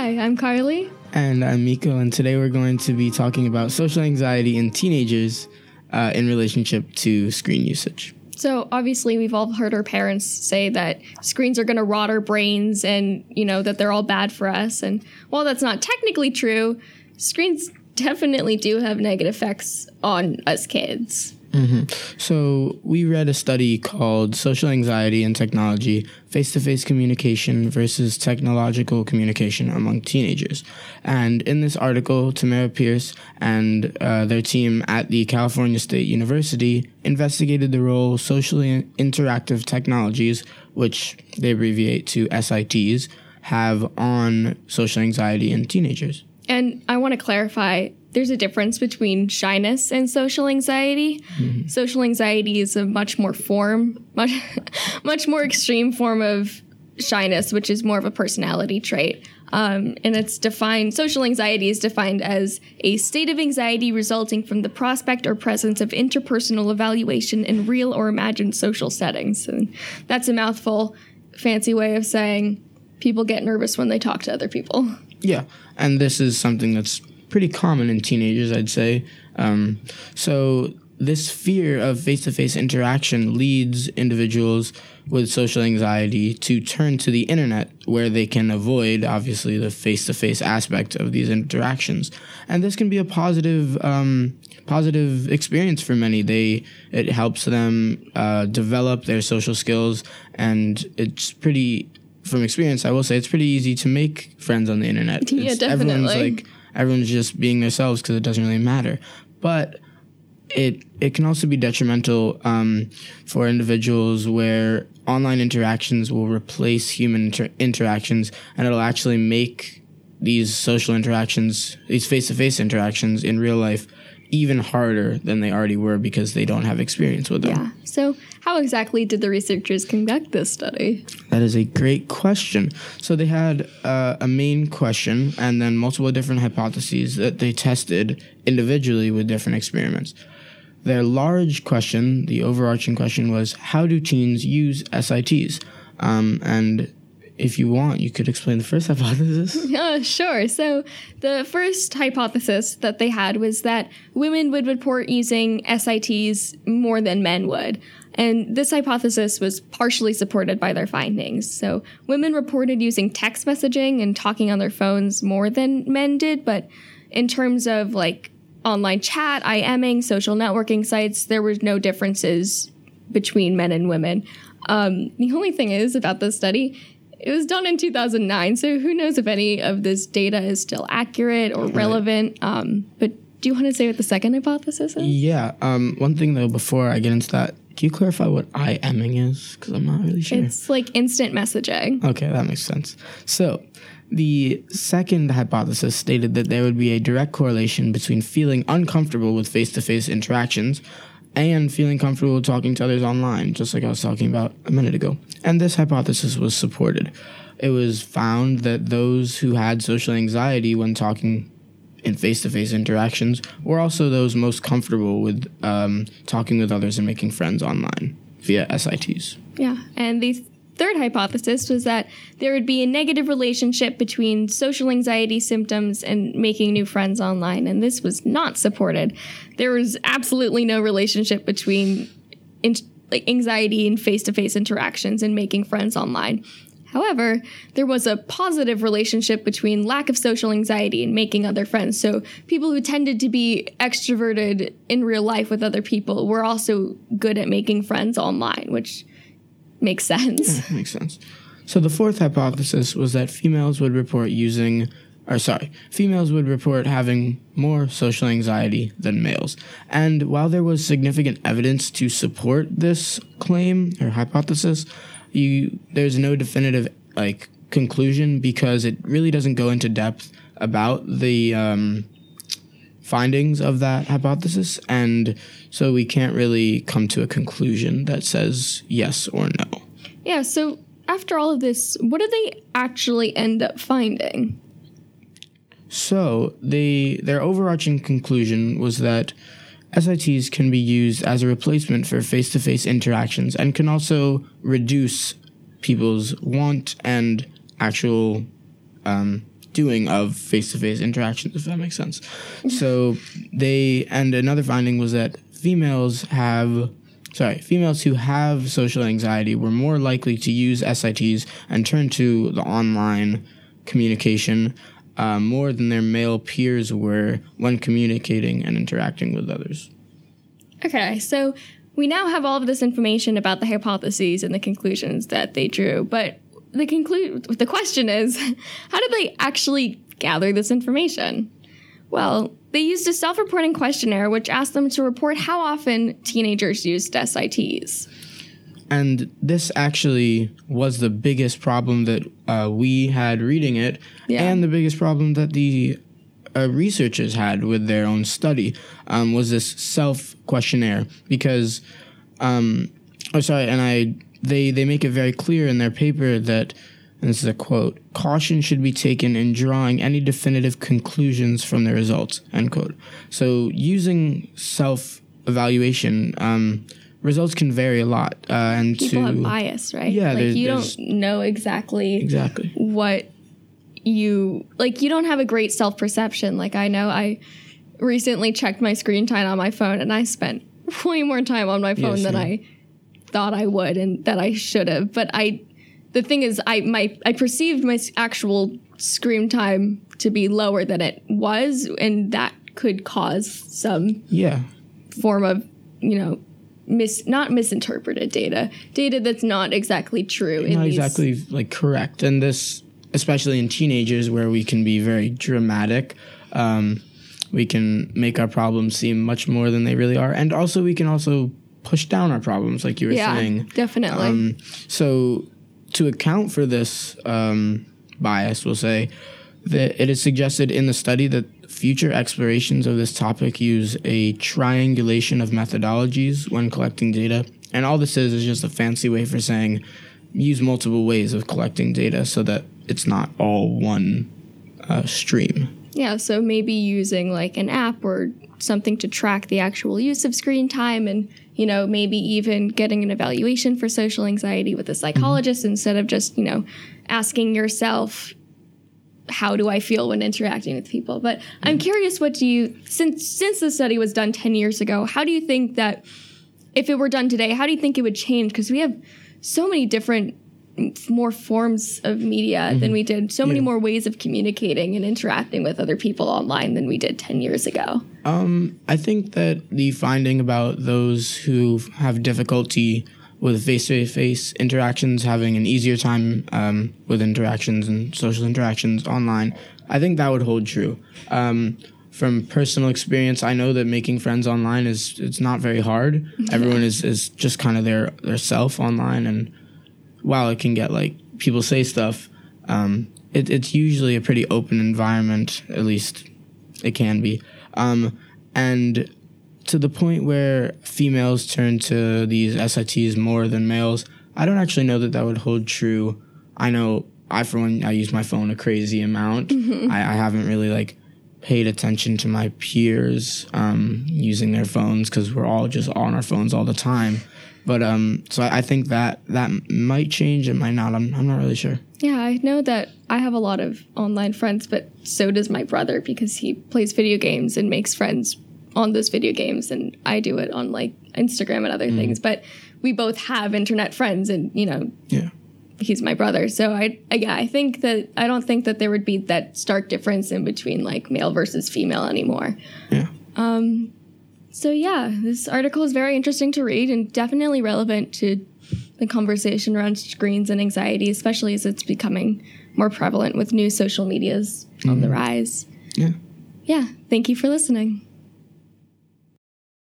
Hi, I'm Carly. And I'm Miko, and today we're going to be talking about social anxiety in teenagers uh, in relationship to screen usage. So obviously, we've all heard our parents say that screens are going to rot our brains, and you know that they're all bad for us. And while that's not technically true, screens definitely do have negative effects on us kids. Mm-hmm. So, we read a study called Social Anxiety and Technology Face to Face Communication versus Technological Communication Among Teenagers. And in this article, Tamara Pierce and uh, their team at the California State University investigated the role socially interactive technologies, which they abbreviate to SITs, have on social anxiety in teenagers. And I want to clarify there's a difference between shyness and social anxiety. Mm-hmm. Social anxiety is a much more form, much much more extreme form of shyness, which is more of a personality trait. Um, and it's defined, social anxiety is defined as a state of anxiety resulting from the prospect or presence of interpersonal evaluation in real or imagined social settings. And that's a mouthful, fancy way of saying people get nervous when they talk to other people. Yeah. And this is something that's pretty common in teenagers, I'd say. Um, so this fear of face-to-face interaction leads individuals with social anxiety to turn to the internet where they can avoid obviously the face-to-face aspect of these interactions and this can be a positive um, positive experience for many they it helps them uh, develop their social skills and it's pretty from experience i will say it's pretty easy to make friends on the internet yeah, it's, definitely. everyone's like everyone's just being themselves because it doesn't really matter. But it it can also be detrimental um, for individuals where online interactions will replace human inter- interactions, and it'll actually make these social interactions, these face to face interactions in real life, even harder than they already were because they don't have experience with them. Yeah. So, how exactly did the researchers conduct this study? That is a great question. So, they had uh, a main question and then multiple different hypotheses that they tested individually with different experiments. Their large question, the overarching question, was how do teens use SITs? Um, and if you want, you could explain the first hypothesis. Yeah, sure. So, the first hypothesis that they had was that women would report using SITs more than men would. And this hypothesis was partially supported by their findings. So, women reported using text messaging and talking on their phones more than men did, but in terms of like online chat, IMing, social networking sites, there were no differences between men and women. Um, the only thing is about this study it was done in 2009, so who knows if any of this data is still accurate or relevant. Um, but do you want to say what the second hypothesis is? Yeah. Um, one thing though, before I get into that, can you clarify what IMing is? Because I'm not really sure. It's like instant messaging. Okay, that makes sense. So, the second hypothesis stated that there would be a direct correlation between feeling uncomfortable with face to face interactions and feeling comfortable talking to others online, just like I was talking about a minute ago. And this hypothesis was supported. It was found that those who had social anxiety when talking in face to face interactions were also those most comfortable with um, talking with others and making friends online via SITs. Yeah, and these third hypothesis was that there would be a negative relationship between social anxiety symptoms and making new friends online, and this was not supported. There was absolutely no relationship between in, like anxiety and face-to-face interactions and making friends online. However, there was a positive relationship between lack of social anxiety and making other friends. So, people who tended to be extroverted in real life with other people were also good at making friends online, which makes sense. Yeah, makes sense. So the fourth hypothesis was that females would report using or sorry, females would report having more social anxiety than males. And while there was significant evidence to support this claim or hypothesis, you there's no definitive like conclusion because it really doesn't go into depth about the um, findings of that hypothesis, and so we can't really come to a conclusion that says yes or no. Yeah, so after all of this, what do they actually end up finding? So, the their overarching conclusion was that SITs can be used as a replacement for face-to-face interactions and can also reduce people's want and actual um, doing of face to face interactions, if that makes sense. so they, and another finding was that females have, sorry, females who have social anxiety were more likely to use SITs and turn to the online communication uh, more than their male peers were when communicating and interacting with others. Okay, so we now have all of this information about the hypotheses and the conclusions that they drew, but the conclude the question is, how did they actually gather this information? Well, they used a self-reporting questionnaire which asked them to report how often teenagers used SITs. And this actually was the biggest problem that uh, we had reading it, Yeah. and the biggest problem that the uh, researchers had with their own study um, was this self questionnaire because, um, oh sorry, and I they they make it very clear in their paper that. And this is a quote. Caution should be taken in drawing any definitive conclusions from the results. End quote. So using self evaluation, um, results can vary a lot. Uh, and People to have bias, right? Yeah, like there- you there's- don't know exactly exactly. what you like you don't have a great self-perception like i know i recently checked my screen time on my phone and i spent way more time on my phone than same. i thought i would and that i should have but i the thing is i my i perceived my actual screen time to be lower than it was and that could cause some Yeah. form of you know mis not misinterpreted data data that's not exactly true in not exactly like correct and this especially in teenagers where we can be very dramatic um, we can make our problems seem much more than they really are and also we can also push down our problems like you were yeah saying. definitely. Um, so to account for this um, bias we'll say that it is suggested in the study that future explorations of this topic use a triangulation of methodologies when collecting data. And all this is is just a fancy way for saying use multiple ways of collecting data so that it's not all one uh, stream Yeah, so maybe using like an app or something to track the actual use of screen time and, you know, maybe even getting an evaluation for social anxiety with a mm-hmm. psychologist instead of just, you know, asking yourself how do I feel when interacting with people. But I'm mm-hmm. curious what do you since since the study was done 10 years ago, how do you think that if it were done today, how do you think it would change? Because we have so many different more forms of media than we did so many Yeah. more ways of communicating and interacting with other people online than we did 10 years ago I think that the finding about those who have difficulty with face-to-face interactions having an easier time um, with interactions and social interactions online, I think that would hold true. Um, from personal experience, I know that making friends online is it's not very hard. Everyone is, is just kind of their their self online, and while it can get like people say stuff, um, it, it's usually a pretty open environment. At least it can be. Um, and to the point where females turn to these SITs more than males, I don't actually know that that would hold true. I know I, for one, I use my phone a crazy amount. I, I haven't really like paid attention to my peers um, using their phones because we're all just on our phones all the time. But um, so I, I think that that might change. It might not. I'm, I'm not really sure. yeah i know that i have a lot of online friends but so does my brother because he plays video games and makes friends on those video games and i do it on like instagram and other things but we both have internet friends and you know Yeah. he's my brother. So I, I yeah, I think that I don't think that there would be that stark difference in between like male versus female anymore. Yeah. So yeah, this article is very interesting to read and definitely relevant to the conversation around screens and anxiety, especially as it's becoming more prevalent with new social medias on the mm-hmm. rise. Yeah. Yeah, thank you for listening.